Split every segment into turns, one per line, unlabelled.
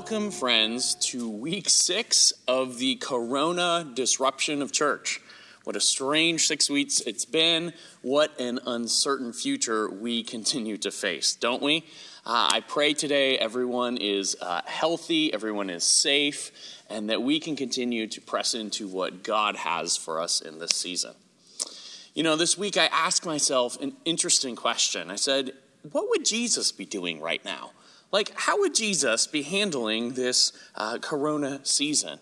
Welcome, friends, to week six of the Corona disruption of church. What a strange six weeks it's been. What an uncertain future we continue to face, don't we? Uh, I pray today everyone is uh, healthy, everyone is safe, and that we can continue to press into what God has for us in this season. You know, this week I asked myself an interesting question. I said, What would Jesus be doing right now? Like, how would Jesus be handling this uh, corona season?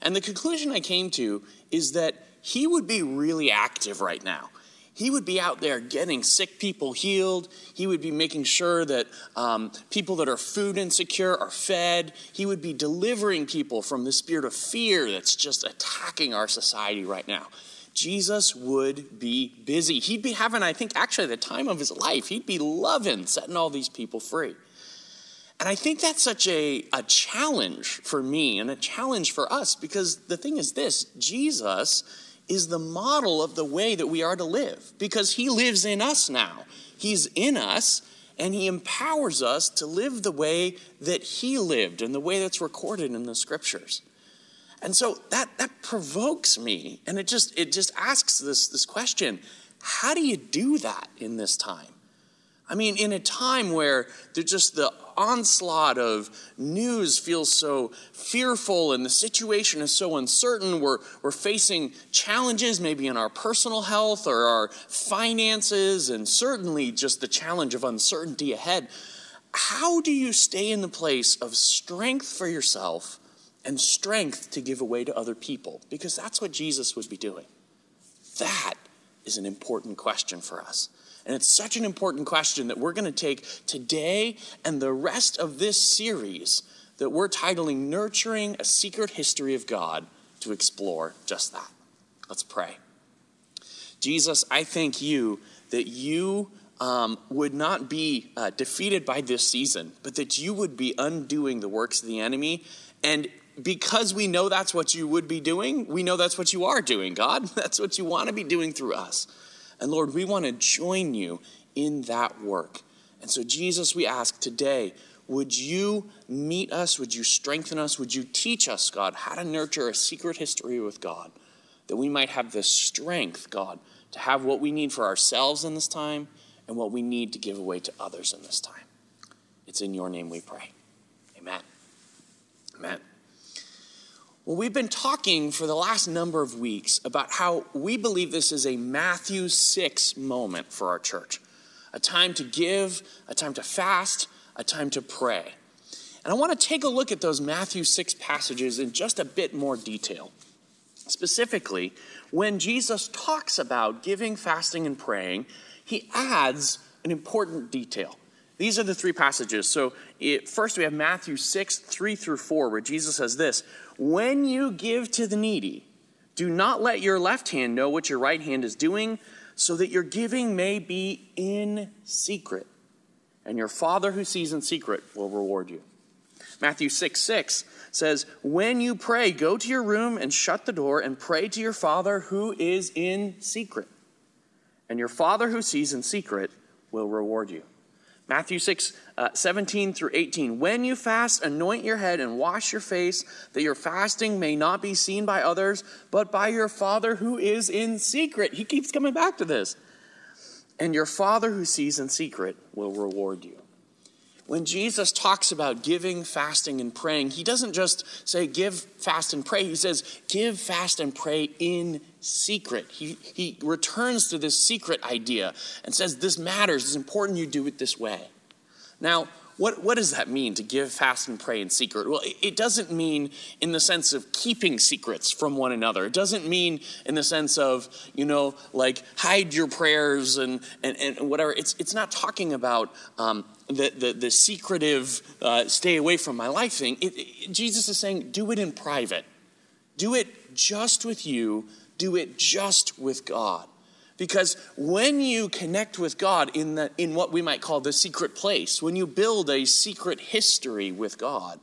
And the conclusion I came to is that he would be really active right now. He would be out there getting sick people healed. He would be making sure that um, people that are food insecure are fed. He would be delivering people from the spirit of fear that's just attacking our society right now. Jesus would be busy. He'd be having, I think, actually, the time of his life. He'd be loving setting all these people free. And I think that's such a, a challenge for me and a challenge for us because the thing is this Jesus is the model of the way that we are to live because he lives in us now. He's in us and he empowers us to live the way that he lived and the way that's recorded in the scriptures. And so that, that provokes me and it just, it just asks this, this question how do you do that in this time? I mean, in a time where there's just the onslaught of news feels so fearful and the situation is so uncertain, we're, we're facing challenges maybe in our personal health or our finances, and certainly just the challenge of uncertainty ahead. How do you stay in the place of strength for yourself and strength to give away to other people? Because that's what Jesus would be doing. That is an important question for us. And it's such an important question that we're going to take today and the rest of this series that we're titling Nurturing a Secret History of God to explore just that. Let's pray. Jesus, I thank you that you um, would not be uh, defeated by this season, but that you would be undoing the works of the enemy. And because we know that's what you would be doing, we know that's what you are doing, God. That's what you want to be doing through us. And Lord, we want to join you in that work. And so, Jesus, we ask today, would you meet us? Would you strengthen us? Would you teach us, God, how to nurture a secret history with God? That we might have the strength, God, to have what we need for ourselves in this time and what we need to give away to others in this time. It's in your name we pray. Amen. Amen. Well, we've been talking for the last number of weeks about how we believe this is a Matthew 6 moment for our church a time to give, a time to fast, a time to pray. And I want to take a look at those Matthew 6 passages in just a bit more detail. Specifically, when Jesus talks about giving, fasting, and praying, he adds an important detail. These are the three passages. So, it, first we have Matthew 6, 3 through 4, where Jesus says this When you give to the needy, do not let your left hand know what your right hand is doing, so that your giving may be in secret. And your Father who sees in secret will reward you. Matthew 6, 6 says, When you pray, go to your room and shut the door and pray to your Father who is in secret. And your Father who sees in secret will reward you. Matthew 6, uh, 17 through 18. When you fast, anoint your head and wash your face, that your fasting may not be seen by others, but by your Father who is in secret. He keeps coming back to this. And your Father who sees in secret will reward you. When Jesus talks about giving, fasting, and praying, he doesn't just say give, fast, and pray. He says give, fast, and pray in secret. He, he returns to this secret idea and says this matters. It's important you do it this way. Now, what, what does that mean to give, fast, and pray in secret? Well, it doesn't mean in the sense of keeping secrets from one another. It doesn't mean in the sense of, you know, like hide your prayers and, and, and whatever. It's, it's not talking about um, the, the, the, secretive uh, stay away from my life thing. It, it, Jesus is saying, do it in private. Do it just with you. Do it just with God. Because when you connect with God in, the, in what we might call the secret place, when you build a secret history with God,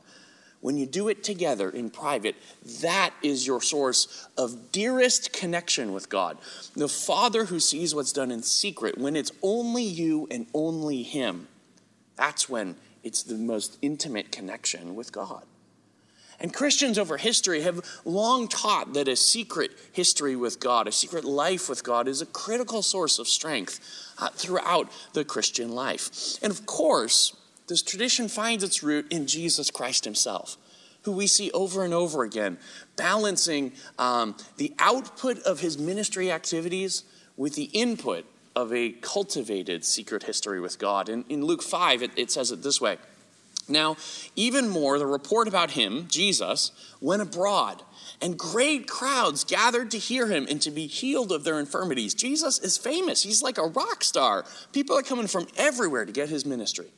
when you do it together in private, that is your source of dearest connection with God. The Father who sees what's done in secret, when it's only you and only Him, that's when it's the most intimate connection with God. And Christians over history have long taught that a secret history with God, a secret life with God, is a critical source of strength uh, throughout the Christian life. And of course, this tradition finds its root in Jesus Christ himself, who we see over and over again balancing um, the output of his ministry activities with the input of a cultivated secret history with God. In, in Luke 5, it, it says it this way. Now, even more, the report about him, Jesus, went abroad, and great crowds gathered to hear him and to be healed of their infirmities. Jesus is famous. He's like a rock star. People are coming from everywhere to get his ministry.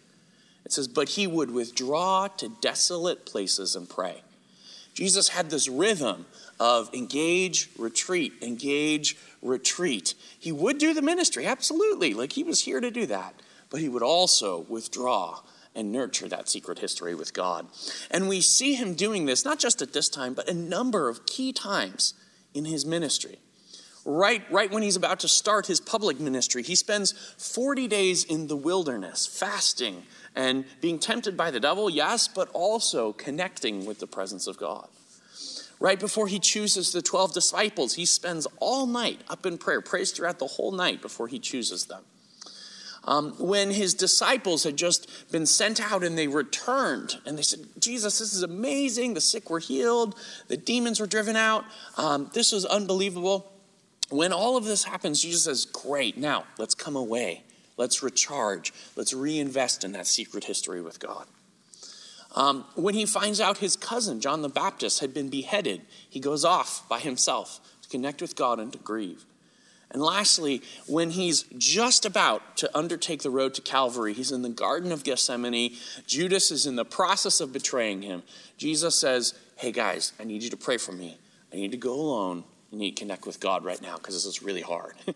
It says, But he would withdraw to desolate places and pray. Jesus had this rhythm of engage, retreat, engage, retreat. He would do the ministry, absolutely, like he was here to do that, but he would also withdraw and nurture that secret history with God. And we see him doing this not just at this time, but a number of key times in his ministry. Right, right when he's about to start his public ministry, he spends 40 days in the wilderness, fasting and being tempted by the devil, yes, but also connecting with the presence of God. Right before he chooses the 12 disciples, he spends all night up in prayer, prays throughout the whole night before he chooses them. Um, when his disciples had just been sent out and they returned and they said, Jesus, this is amazing. The sick were healed, the demons were driven out. Um, this was unbelievable. When all of this happens, Jesus says, Great, now let's come away. Let's recharge. Let's reinvest in that secret history with God. Um, when he finds out his cousin, John the Baptist, had been beheaded, he goes off by himself to connect with God and to grieve. And lastly, when he's just about to undertake the road to Calvary, he's in the Garden of Gethsemane. Judas is in the process of betraying him. Jesus says, Hey guys, I need you to pray for me. I need to go alone. I need to connect with God right now because this is really hard.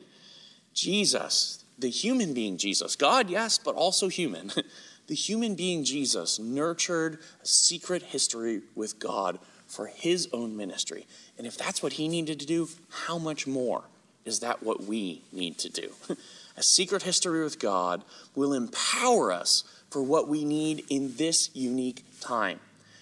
Jesus, the human being Jesus, God, yes, but also human. the human being Jesus nurtured a secret history with God for his own ministry. And if that's what he needed to do, how much more? Is that what we need to do? A secret history with God will empower us for what we need in this unique time.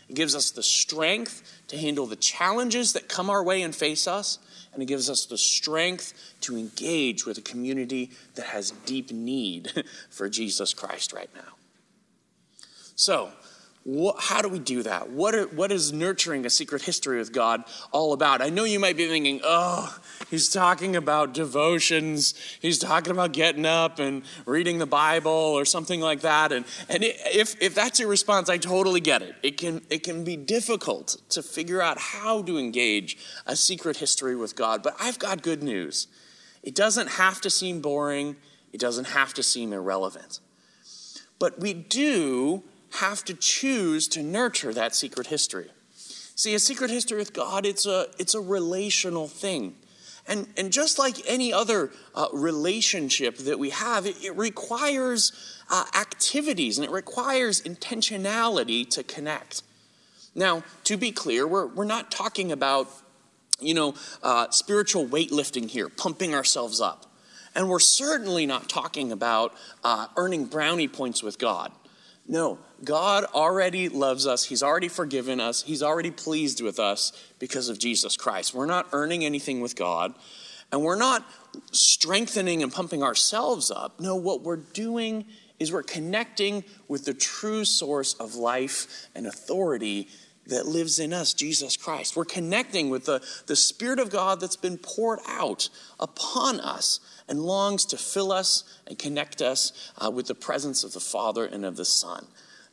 It gives us the strength to handle the challenges that come our way and face us, and it gives us the strength to engage with a community that has deep need for Jesus Christ right now. So, how do we do that? What, are, what is nurturing a secret history with God all about? I know you might be thinking, oh, he's talking about devotions. He's talking about getting up and reading the Bible or something like that. And, and it, if, if that's your response, I totally get it. It can, it can be difficult to figure out how to engage a secret history with God. But I've got good news. It doesn't have to seem boring, it doesn't have to seem irrelevant. But we do have to choose to nurture that secret history. See, a secret history with God, it's a, it's a relational thing. And, and just like any other uh, relationship that we have, it, it requires uh, activities and it requires intentionality to connect. Now, to be clear, we're, we're not talking about, you know, uh, spiritual weightlifting here, pumping ourselves up. And we're certainly not talking about uh, earning brownie points with God. No, God already loves us. He's already forgiven us. He's already pleased with us because of Jesus Christ. We're not earning anything with God, and we're not strengthening and pumping ourselves up. No, what we're doing is we're connecting with the true source of life and authority that lives in us, Jesus Christ. We're connecting with the, the Spirit of God that's been poured out upon us and longs to fill us and connect us uh, with the presence of the Father and of the Son.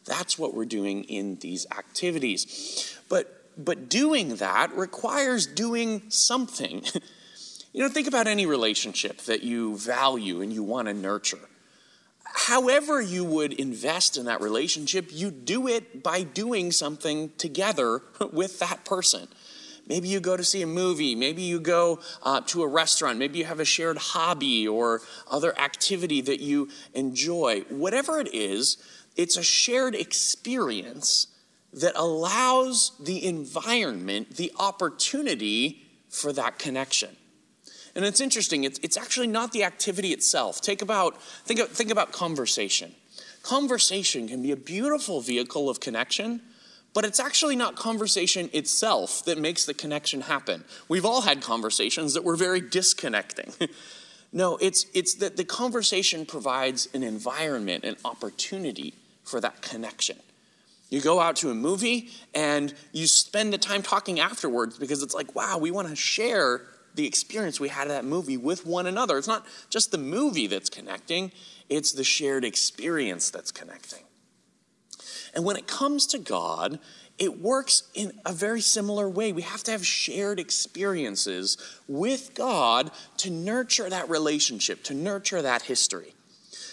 That's what we're doing in these activities. But but doing that requires doing something. you know, think about any relationship that you value and you want to nurture. However, you would invest in that relationship, you do it by doing something together with that person. Maybe you go to see a movie. Maybe you go uh, to a restaurant. Maybe you have a shared hobby or other activity that you enjoy. Whatever it is, it's a shared experience that allows the environment the opportunity for that connection. And it's interesting, it's, it's actually not the activity itself. Take about, think, of, think about conversation. Conversation can be a beautiful vehicle of connection, but it's actually not conversation itself that makes the connection happen. We've all had conversations that were very disconnecting. no, it's, it's that the conversation provides an environment, an opportunity for that connection. You go out to a movie and you spend the time talking afterwards because it's like, wow, we want to share the experience we had of that movie with one another. It's not just the movie that's connecting, it's the shared experience that's connecting. And when it comes to God, it works in a very similar way. We have to have shared experiences with God to nurture that relationship, to nurture that history.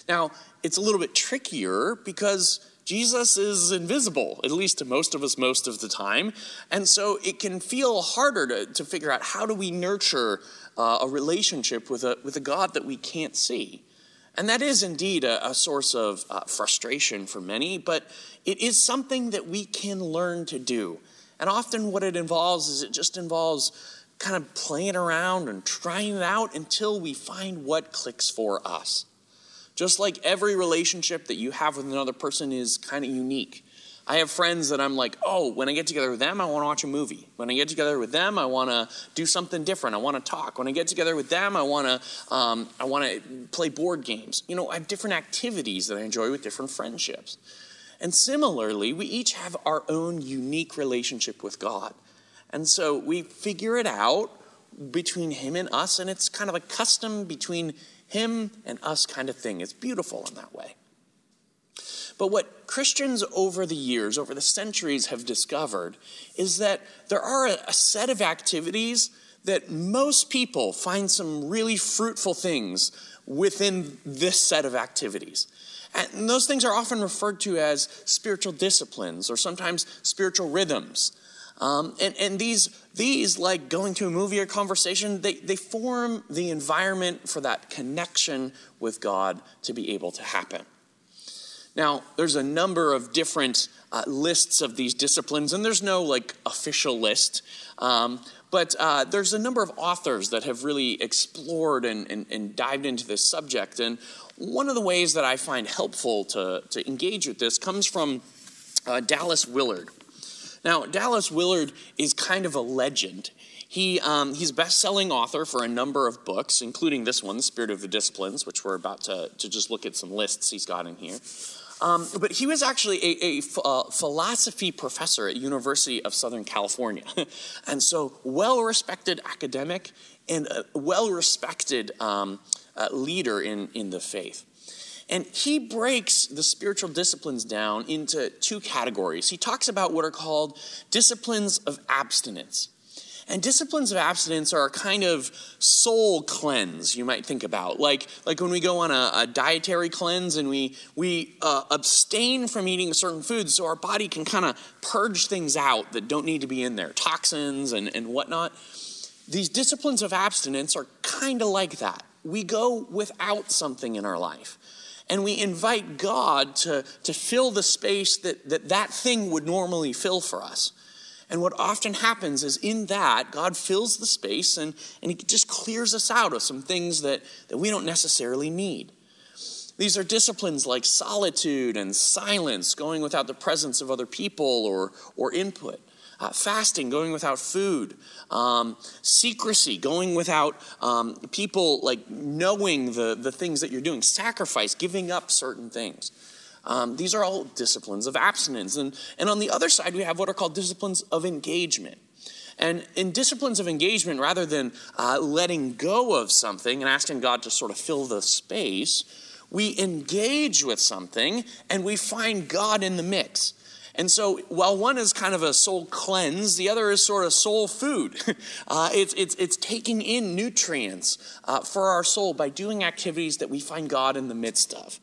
Now, it's a little bit trickier because Jesus is invisible, at least to most of us most of the time. And so it can feel harder to, to figure out how do we nurture uh, a relationship with a, with a God that we can't see. And that is indeed a, a source of uh, frustration for many, but it is something that we can learn to do. And often what it involves is it just involves kind of playing around and trying it out until we find what clicks for us. Just like every relationship that you have with another person is kind of unique. I have friends that I'm like, oh, when I get together with them, I want to watch a movie. When I get together with them, I want to do something different. I want to talk. When I get together with them, I want to um, I want to play board games. You know, I have different activities that I enjoy with different friendships. And similarly, we each have our own unique relationship with God. And so we figure it out between Him and us, and it's kind of a custom between him and us kind of thing. It's beautiful in that way. But what Christians over the years, over the centuries, have discovered is that there are a, set of activities that most people find some really fruitful things within this set of activities. And those things are often referred to as spiritual disciplines or sometimes spiritual rhythms. Um, and, and these, these, like going to a movie or conversation, they, they form the environment for that connection with God to be able to happen. Now, there's a number of different uh, lists of these disciplines, and there's no like official list. Um, but uh, there's a number of authors that have really explored and, and, and, dived into this subject. And one of the ways that I find helpful to, to engage with this comes from uh, Dallas Willard. Now, Dallas Willard is kind of a legend. He, um, he's a best selling author for a number of books, including this one, The Spirit of the Disciplines, which we're about to, to just look at some lists he's got in here. Um, but he was actually a, a, philosophy professor at University of Southern California, and so well-respected academic and a well-respected um, uh, leader in, in the faith. And he breaks the spiritual disciplines down into two categories. He talks about what are called disciplines of abstinence. And disciplines of abstinence are a kind of soul cleanse you might think about. Like, like when we go on a, a dietary cleanse and we, we uh, abstain from eating certain foods so our body can kind of purge things out that don't need to be in there, toxins and, and whatnot. These disciplines of abstinence are kind of like that. We go without something in our life and we invite God to, to fill the space that, that that thing would normally fill for us. And what often happens is in that, God fills the space and, and He just clears us out of some things that, that we don't necessarily need. These are disciplines like solitude and silence, going without the presence of other people or, or input uh, fasting, going without food, um, secrecy, going without um, people like knowing the, the things that you're doing, sacrifice, giving up certain things. Um, these are all disciplines of abstinence. And, and on the other side, we have what are called disciplines of engagement. And in disciplines of engagement, rather than uh, letting go of something and asking God to sort of fill the space, we engage with something and we find God in the mix. And so, while one is kind of a soul cleanse, the other is sort of soul food. Uh, it's, it's, it's taking in nutrients uh, for our soul by doing activities that we find God in the midst of.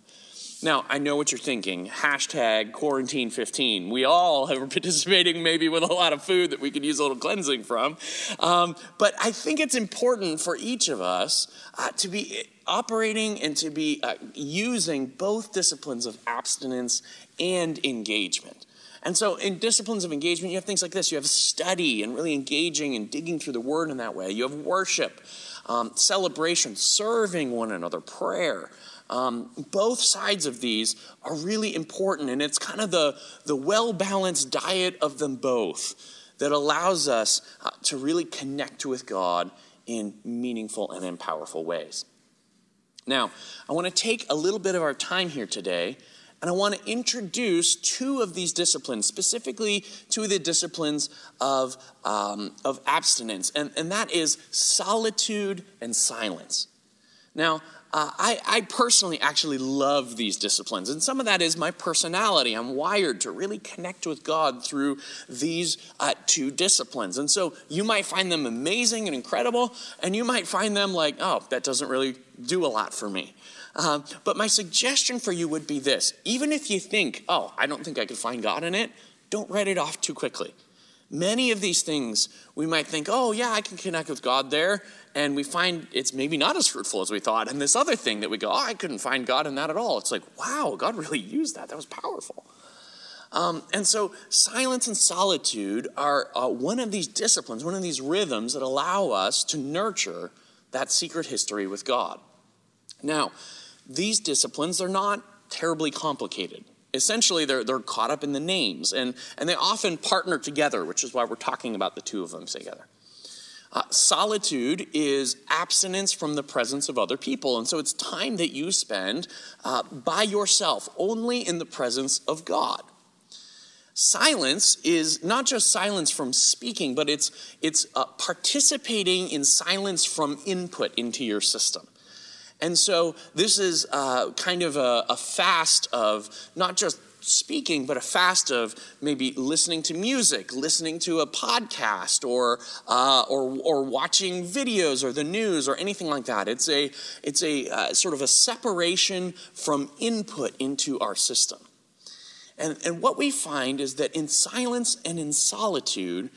Now, I know what you're thinking. Hashtag quarantine 15. We all have are participating maybe with a lot of food that we could use a little cleansing from. Um, but I think it's important for each of us uh, to be operating and to be uh, using both disciplines of abstinence and engagement. And so, in disciplines of engagement, you have things like this you have study and really engaging and digging through the word in that way, you have worship, um, celebration, serving one another, prayer. Um, both sides of these are really important, and it's kind of the, the well balanced diet of them both that allows us uh, to really connect with God in meaningful and in powerful ways. Now, I want to take a little bit of our time here today and I want to introduce two of these disciplines, specifically two of the disciplines of, um, of abstinence, and, and that is solitude and silence. Now, uh, I, I, personally actually love these disciplines, and some of that is my personality. I'm wired to really connect with God through these uh, two disciplines. And so you might find them amazing and incredible, and you might find them like, oh, that doesn't really do a lot for me. Um, but my suggestion for you would be this even if you think, oh, I don't think I could find God in it, don't write it off too quickly. Many of these things we might think, oh, yeah, I can connect with God there. And we find it's maybe not as fruitful as we thought. And this other thing that we go, oh, I couldn't find God in that at all. It's like, wow, God really used that. That was powerful. Um, and so, silence and solitude are uh, one of these disciplines, one of these rhythms that allow us to nurture that secret history with God. Now, these disciplines are not terribly complicated. Essentially, they're, they're caught up in the names, and, and they often partner together, which is why we're talking about the two of them together. Uh, solitude is abstinence from the presence of other people, and so it's time that you spend uh, by yourself, only in the presence of God. Silence is not just silence from speaking, but it's, it's uh, participating in silence from input into your system. And so this is uh, kind of a, a fast of not just speaking, but a fast of maybe listening to music, listening to a podcast, or uh, or or watching videos or the news or anything like that. It's a it's a uh, sort of a separation from input into our system. And and what we find is that in silence and in solitude,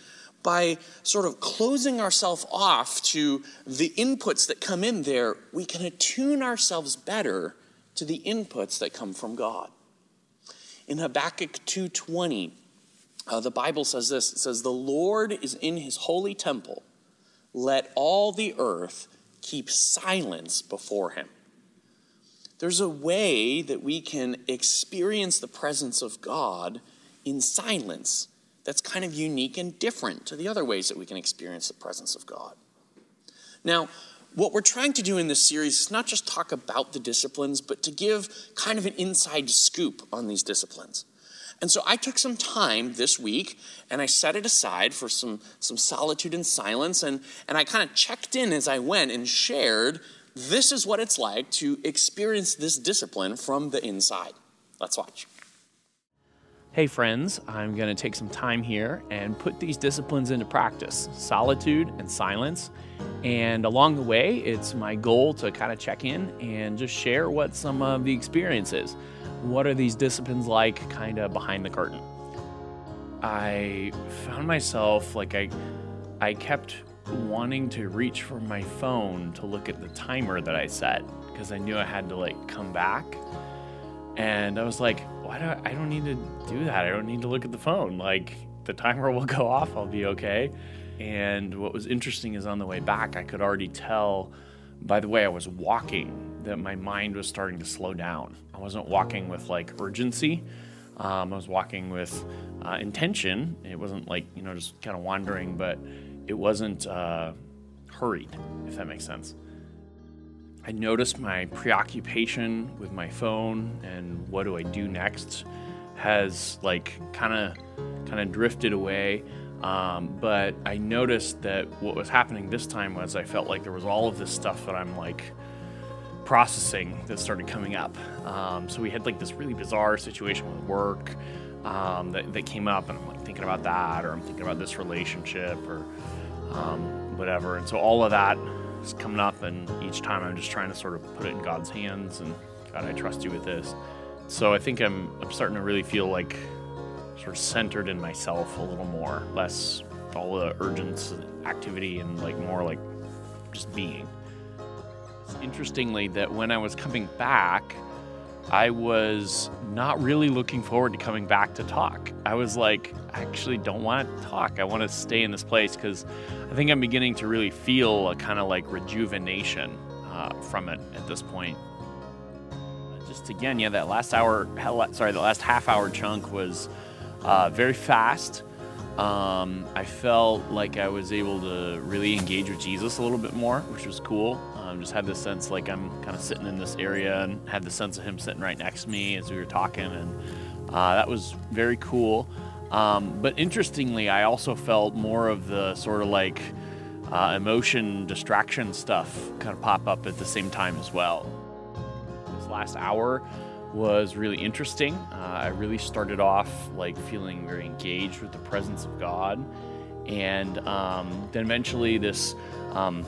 by sort of closing ourselves off to the inputs that come in there, we can attune ourselves better to the inputs that come from God. In Habakkuk 2:20, uh, the Bible says this. It says, "The Lord is in his holy temple. Let all the earth keep silence before him." There's a way that we can experience the presence of God in silence that's kind of unique and different to the other ways that we can experience the presence of God. Now, what we're trying to do in this series is not just talk about the disciplines, but to give kind of an inside scoop on these disciplines. And so I took some time this week and I set it aside for some, some solitude and silence. And, and I kind of checked in as I went and shared this is what it's like to experience this discipline from the inside. Let's watch.
Hey, friends, I'm going to take some time here and put these disciplines into practice solitude and silence. And along the way, it's my goal to kind of check in and just share what some of the experience is. What are these disciplines like, kind of behind the curtain? I found myself like I, I kept wanting to reach for my phone to look at the timer that I set because I knew I had to like come back. And I was like, why do I, I don't need to do that? I don't need to look at the phone. Like the timer will go off, I'll be okay. And what was interesting is on the way back, I could already tell by the way I was walking that my mind was starting to slow down. I wasn't walking with like urgency. Um, I was walking with uh, intention. It wasn't like, you know, just kind of wandering, but it wasn't uh, hurried, if that makes sense. I noticed my preoccupation with my phone and what do I do next has like kind of kind of drifted away. Um, but I noticed that what was happening this time was I felt like there was all of this stuff that I'm like processing that started coming up. Um, so we had like this really bizarre situation with work um, that, that came up, and I'm like thinking about that, or I'm thinking about this relationship, or um, whatever. And so all of that is coming up, and each time I'm just trying to sort of put it in God's hands and God, I trust you with this. So I think I'm I'm starting to really feel like sort of centered in myself a little more, less all the urgent activity and like more like just being. It's Interestingly, that when I was coming back, I was not really looking forward to coming back to talk. I was like, I actually don't want to talk. I want to stay in this place because I think I'm beginning to really feel a kind of like rejuvenation uh, from it at this point. Just again, yeah, that last hour, sorry, the last half hour chunk was uh, very fast. Um, I felt like I was able to really engage with Jesus a little bit more, which was cool. Um, just had this sense like I'm kind of sitting in this area and had the sense of him sitting right next to me as we were talking, and uh, that was very cool. Um, but interestingly, I also felt more of the sort of like uh, emotion distraction stuff kind of pop up at the same time as well. This last hour was really interesting. Uh, I really started off like feeling very engaged with the presence of God, and um, then eventually this, um,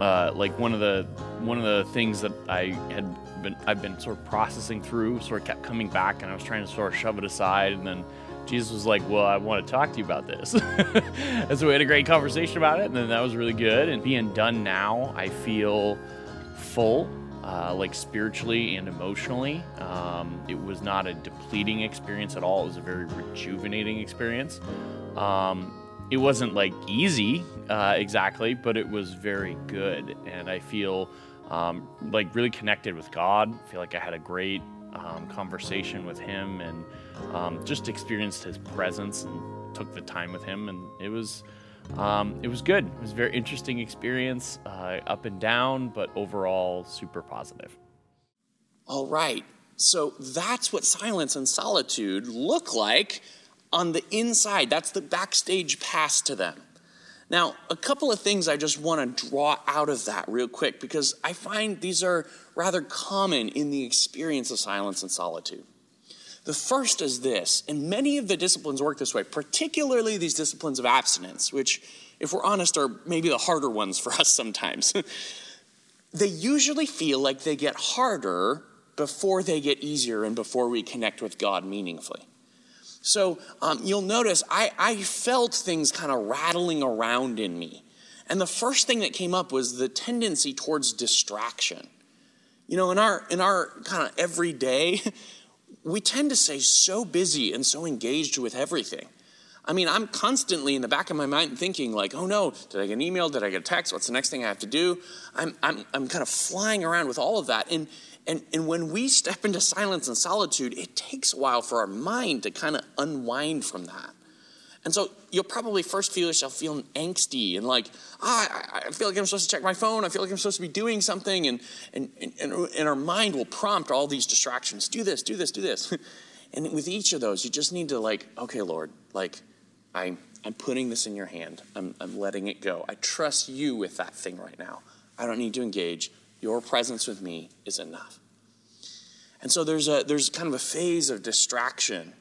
uh, like one of the one of the things that I had been I've been sort of processing through, sort of kept coming back, and I was trying to sort of shove it aside, and then. Jesus was like, Well, I want to talk to you about this. and so we had a great conversation about it, and then that was really good. And being done now, I feel full uh, like spiritually and emotionally. Um, it was not a depleting experience at all. It was a very rejuvenating experience. Um, it wasn't like easy uh, exactly, but it was very good. And I feel um, like really connected with God. I feel like I had a great um, conversation with Him and um, just experienced His presence and took the time with Him. And it was um, it was good. It was a very interesting experience, uh, up and down, but overall super positive.
All right. So that's what silence and solitude look like on the inside. That's the backstage pass to them. Now, a couple of things I just want to draw out of that real quick because I find these are rather common in the experience of silence and solitude. The first is this, and many of the disciplines work this way, particularly these disciplines of abstinence, which, if we're honest, are maybe the harder ones for us sometimes. they usually feel like they get harder before they get easier and before we connect with God meaningfully. So um, you'll notice I, I felt things kind of rattling around in me. And the first thing that came up was the tendency towards distraction. You know, in our in our kind of everyday, we tend to stay so busy and so engaged with everything. I mean, I'm constantly in the back of my mind thinking, like, oh no, did I get an email? Did I get a text? What's the next thing I have to do? I'm, I'm, I'm kind of flying around with all of that. And, and, and when we step into silence and solitude, it takes a while for our mind to kind of unwind from that. And so you'll probably first feel yourself feeling angsty and like, ah, I, I, feel like I'm supposed to check my phone. I feel like I'm supposed to be doing something. And, and, and, and our mind will prompt all these distractions. Do this, do this, do this. and with each of those, you just need to like, okay, Lord, like, I, I'm putting this in your hand. I'm, I'm letting it go. I trust you with that thing right now. I don't need to engage. Your presence with me is enough. And so there's a there's kind of a phase of distraction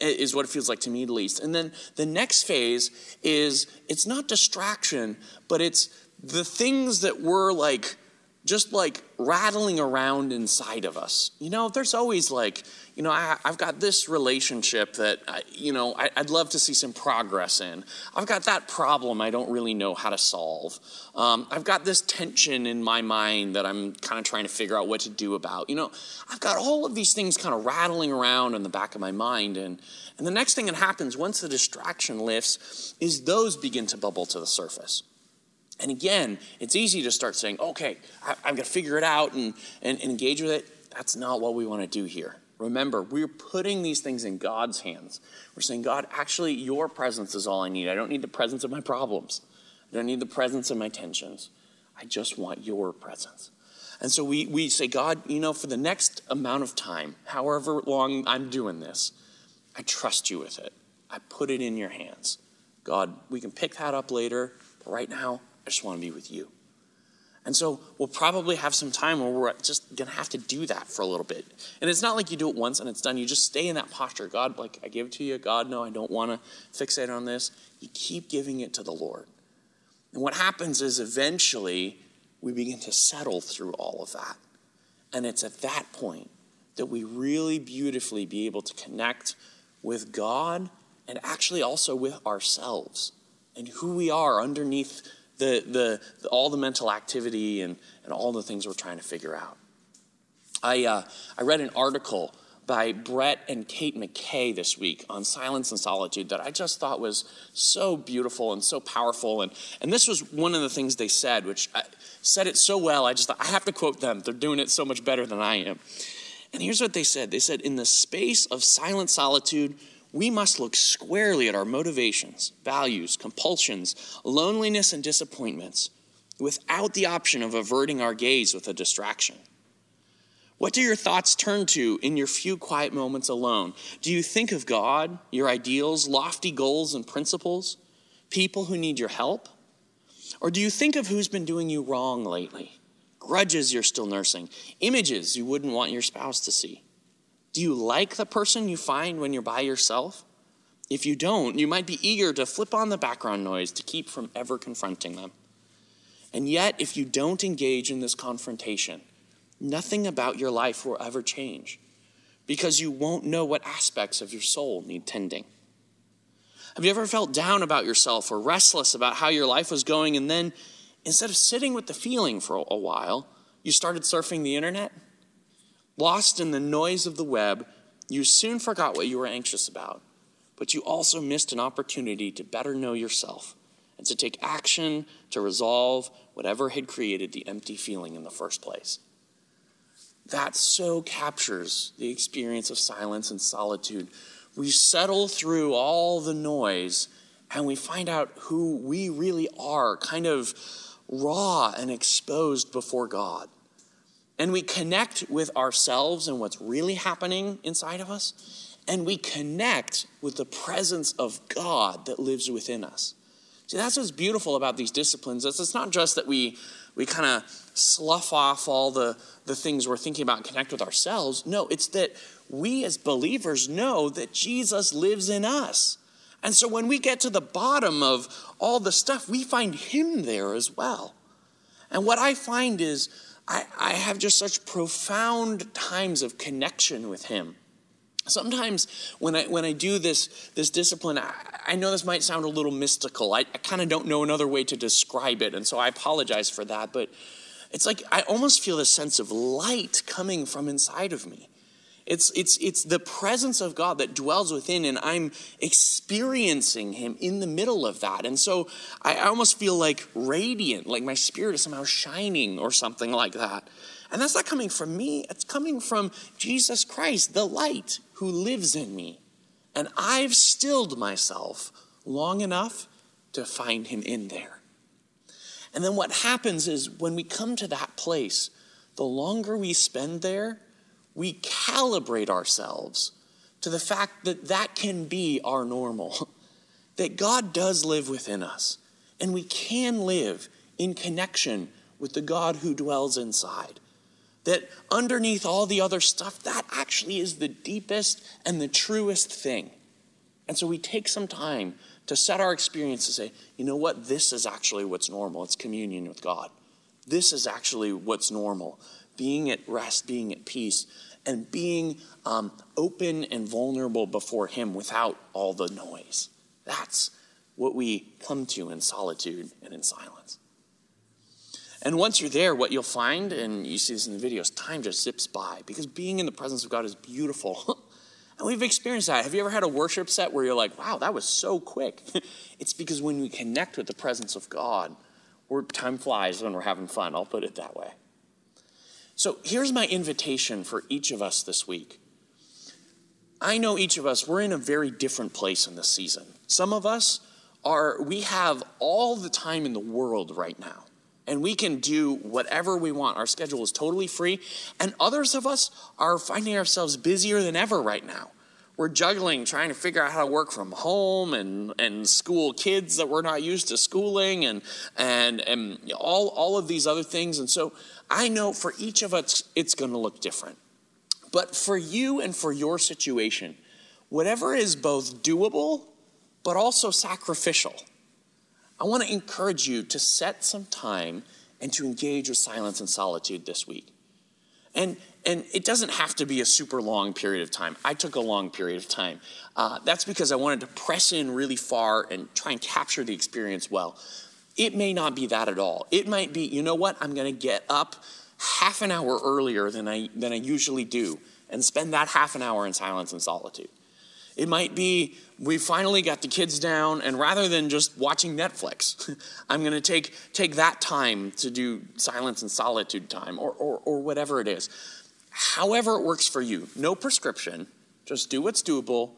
is what it feels like to me at least. And then the next phase is it's not distraction, but it's the things that we're like just like rattling around inside of us. You know, there's always like, you know, I, have got this relationship that, I, you know, I, would love to see some progress in. I've got that problem I don't really know how to solve. Um, I've got this tension in my mind that I'm kind of trying to figure out what to do about. You know, I've got all of these things kind of rattling around in the back of my mind. And, and the next thing that happens once the distraction lifts is those begin to bubble to the surface. And again, it's easy to start saying, okay, I, have got to figure it out and, and, and engage with it. That's not what we want to do here. Remember, we're putting these things in God's hands. We're saying, God, actually, your presence is all I need. I don't need the presence of my problems, I don't need the presence of my tensions. I just want your presence. And so we, we say, God, you know, for the next amount of time, however long I'm doing this, I trust you with it. I put it in your hands. God, we can pick that up later, but right now, I just want to be with you. And so we'll probably have some time where we're just going to have to do that for a little bit. And it's not like you do it once and it's done. You just stay in that posture. God, like, I give it to you. God, no, I don't want to fixate on this. You keep giving it to the Lord. And what happens is eventually we begin to settle through all of that. And it's at that point that we really beautifully be able to connect with God and actually also with ourselves and who we are underneath the, the, the, all the mental activity and, and all the things we're trying to figure out. I, uh, I read an article by Brett and Kate McKay this week on silence and solitude that I just thought was so beautiful and so powerful. And, and this was one of the things they said, which I, said it so well, I just thought, I have to quote them. They're doing it so much better than I am. And here's what they said They said, In the space of silent solitude, we must look squarely at our motivations, values, compulsions, loneliness, and disappointments without the option of averting our gaze with a distraction. What do your thoughts turn to in your few quiet moments alone? Do you think of God, your ideals, lofty goals and principles, people who need your help? Or do you think of who's been doing you wrong lately? Grudges you're still nursing, images you wouldn't want your spouse to see? Do you like the person you find when you're by yourself? If you don't, you might be eager to flip on the background noise to keep from ever confronting them. And yet, if you don't engage in this confrontation, nothing about your life will ever change because you won't know what aspects of your soul need tending. Have you ever felt down about yourself or restless about how your life was going, and then instead of sitting with the feeling for a while, you started surfing the internet? Lost in the noise of the web, you soon forgot what you were anxious about, but you also missed an opportunity to better know yourself and to take action to resolve whatever had created the empty feeling in the first place. That so captures the experience of silence and solitude. We settle through all the noise and we find out who we really are, kind of raw and exposed before God and we connect with ourselves and what's really happening inside of us, and we connect with the presence of God that lives within us. See, that's what's beautiful about these disciplines. It's, not just that we, we kind of slough off all the, the things we're thinking about and connect with ourselves. No, it's that we as believers know that Jesus lives in us. And so when we get to the bottom of all the stuff, we find Him there as well. And what I find is, I, I have just such profound times of connection with Him. Sometimes when I, when I do this, this discipline, I, I know this might sound a little mystical. I, I kind of don't know another way to describe it, and so I apologize for that. But it's like I almost feel a sense of light coming from inside of me. It's, it's, it's the presence of God that dwells within, and I'm experiencing Him in the middle of that. And so I almost feel like radiant, like my spirit is somehow shining or something like that. And that's not coming from me, it's coming from Jesus Christ, the light who lives in me. And I've stilled myself long enough to find Him in there. And then what happens is when we come to that place, the longer we spend there, we calibrate ourselves to the fact that that can be our normal, that God does live within us, and we can live in connection with the God who dwells inside. That underneath all the other stuff, that actually is the deepest and the truest thing. And so we take some time to set our experience to say, you know what, this is actually what's normal. It's communion with God. This is actually what's normal being at rest, being at peace, and being um, open and vulnerable before Him without all the noise. That's what we come to in solitude and in silence. And once you're there, what you'll find, and you see this in the videos, time just zips by because being in the presence of God is beautiful. and we've experienced that. Have you ever had a worship set where you're like, wow, that was so quick? it's because when we connect with the presence of God, time flies when we're having fun. I'll put it that way. So here's my invitation for each of us this week. I know each of us, we're in a very different place in this season. Some of us are, we have all the time in the world right now, and we can do whatever we want. Our schedule is totally free. And others of us are finding ourselves busier than ever right now. We're juggling, trying to figure out how to work from home and, and school kids that we're not used to schooling and, and, and all, all of these other things. And so I know for each of us, it's going to look different. But for you and for your situation, whatever is both doable but also sacrificial, I want to encourage you to set some time and to engage with silence and solitude this week. And, and it doesn't have to be a super long period of time. I took a long period of time. Uh, that's because I wanted to press in really far and try and capture the experience well. It may not be that at all. It might be, you know what, I'm going to get up half an hour earlier than I, than I usually do and spend that half an hour in silence and solitude. It might be we finally got the kids down, and rather than just watching Netflix, I'm going to take, take that time to do silence and solitude time or, or, or whatever it is. However, it works for you. No prescription. Just do what's doable,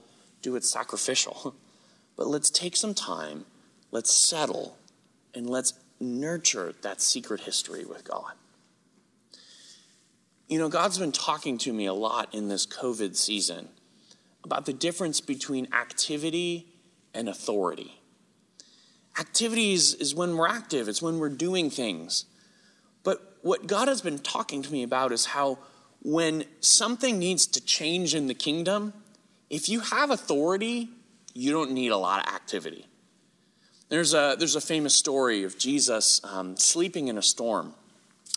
do what's sacrificial. But let's take some time, let's settle, and let's nurture that secret history with God. You know, God's been talking to me a lot in this COVID season about the difference between activity and authority. Activity is, is when we're active, it's when we're doing things. But what God has been talking to me about is how when something needs to change in the kingdom, if you have authority, you don't need a lot of activity. There's a, there's a famous story of Jesus um, sleeping in a storm.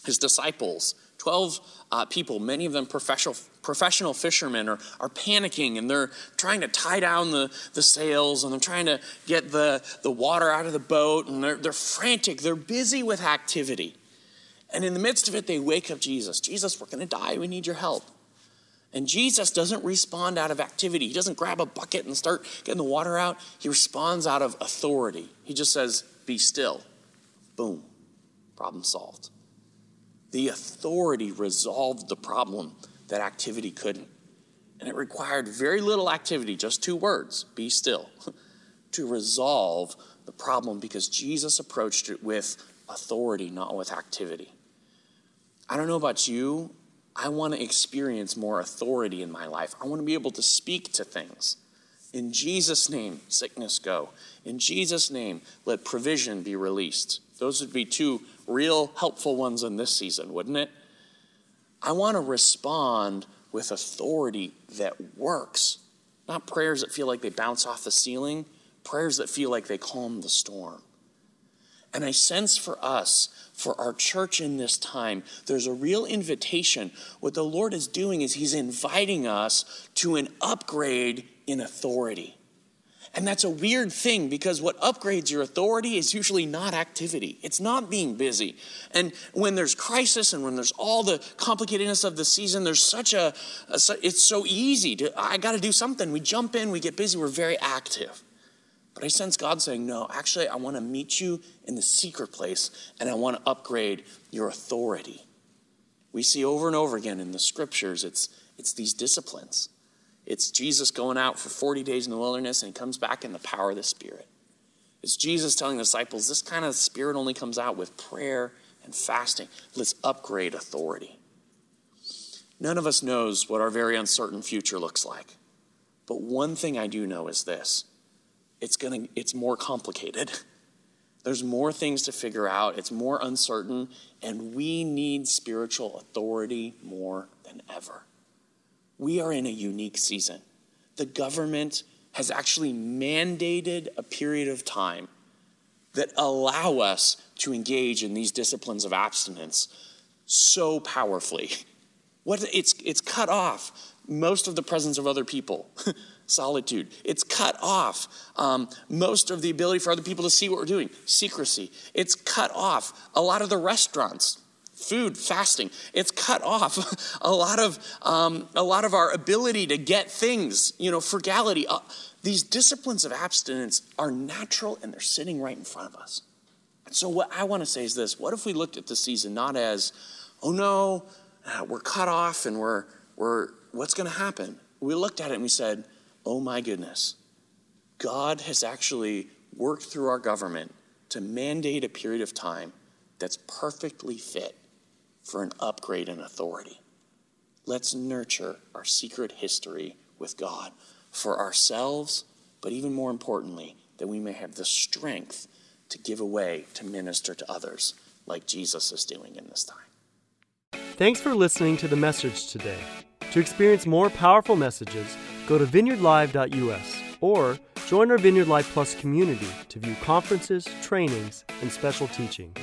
His disciples 12 uh, people, many of them professional, professional fishermen, are, are panicking and they're trying to tie down the, the sails and they're trying to get the, the water out of the boat and they're, they're frantic. They're busy with activity. And in the midst of it, they wake up Jesus. Jesus, we're going to die. We need your help. And Jesus doesn't respond out of activity. He doesn't grab a bucket and start getting the water out. He responds out of authority. He just says, Be still. Boom. Problem solved. The authority resolved the problem that activity couldn't. And it required very little activity, just two words be still, to resolve the problem because Jesus approached it with authority, not with activity. I don't know about you. I want to experience more authority in my life. I want to be able to speak to things. In Jesus' name, sickness go. In Jesus' name, let provision be released. Those would be two real helpful ones in this season, wouldn't it? I want to respond with authority that works, not prayers that feel like they bounce off the ceiling, prayers that feel like they calm the storm. And I sense for us, for our church in this time, there's a real invitation. What the Lord is doing is He's inviting us to an upgrade in authority. And that's a weird thing because what upgrades your authority is usually not activity. It's not being busy. And when there's crisis and when there's all the complicatedness of the season, there's such a, a it's so easy to, I got to do something. We jump in, we get busy, we're very active. But I sense God saying, no, actually, I want to meet you in the secret place and I want to upgrade your authority. We see over and over again in the scriptures, it's, it's these disciplines. It's Jesus going out for 40 days in the wilderness and he comes back in the power of the Spirit. It's Jesus telling the disciples this kind of spirit only comes out with prayer and fasting. Let's upgrade authority. None of us knows what our very uncertain future looks like. But one thing I do know is this it's, gonna, it's more complicated. There's more things to figure out, it's more uncertain, and we need spiritual authority more than ever we are in a unique season. The government has actually mandated a period of time that allow us to engage in these disciplines of abstinence so powerfully. What it's it's cut off most of the presence of other people. Solitude. It's cut off um, most of the ability for other people to see what we're doing. Secrecy. It's cut off a lot of the restaurants food, fasting. It's cut off a lot of um, a lot of our ability to get things. You know, frugality. Uh, these disciplines of abstinence are natural and they're sitting right in front of us. And so, what I want to say is this: What if we looked at the season not as, oh no, uh, we're cut off and we're we're what's going to happen? We looked at it and we said, oh my goodness, God has actually worked through our government to mandate a period of time that's perfectly fit for an upgrade in authority. Let's nurture our secret history with God for ourselves, but even more importantly, that we may have the strength to give away to minister to others like Jesus is doing in this time.
Thanks for listening to the message today. To experience more powerful messages, Go to vineyardlive.us or join our Vineyard Live Plus community to view conferences, trainings, and special teachings.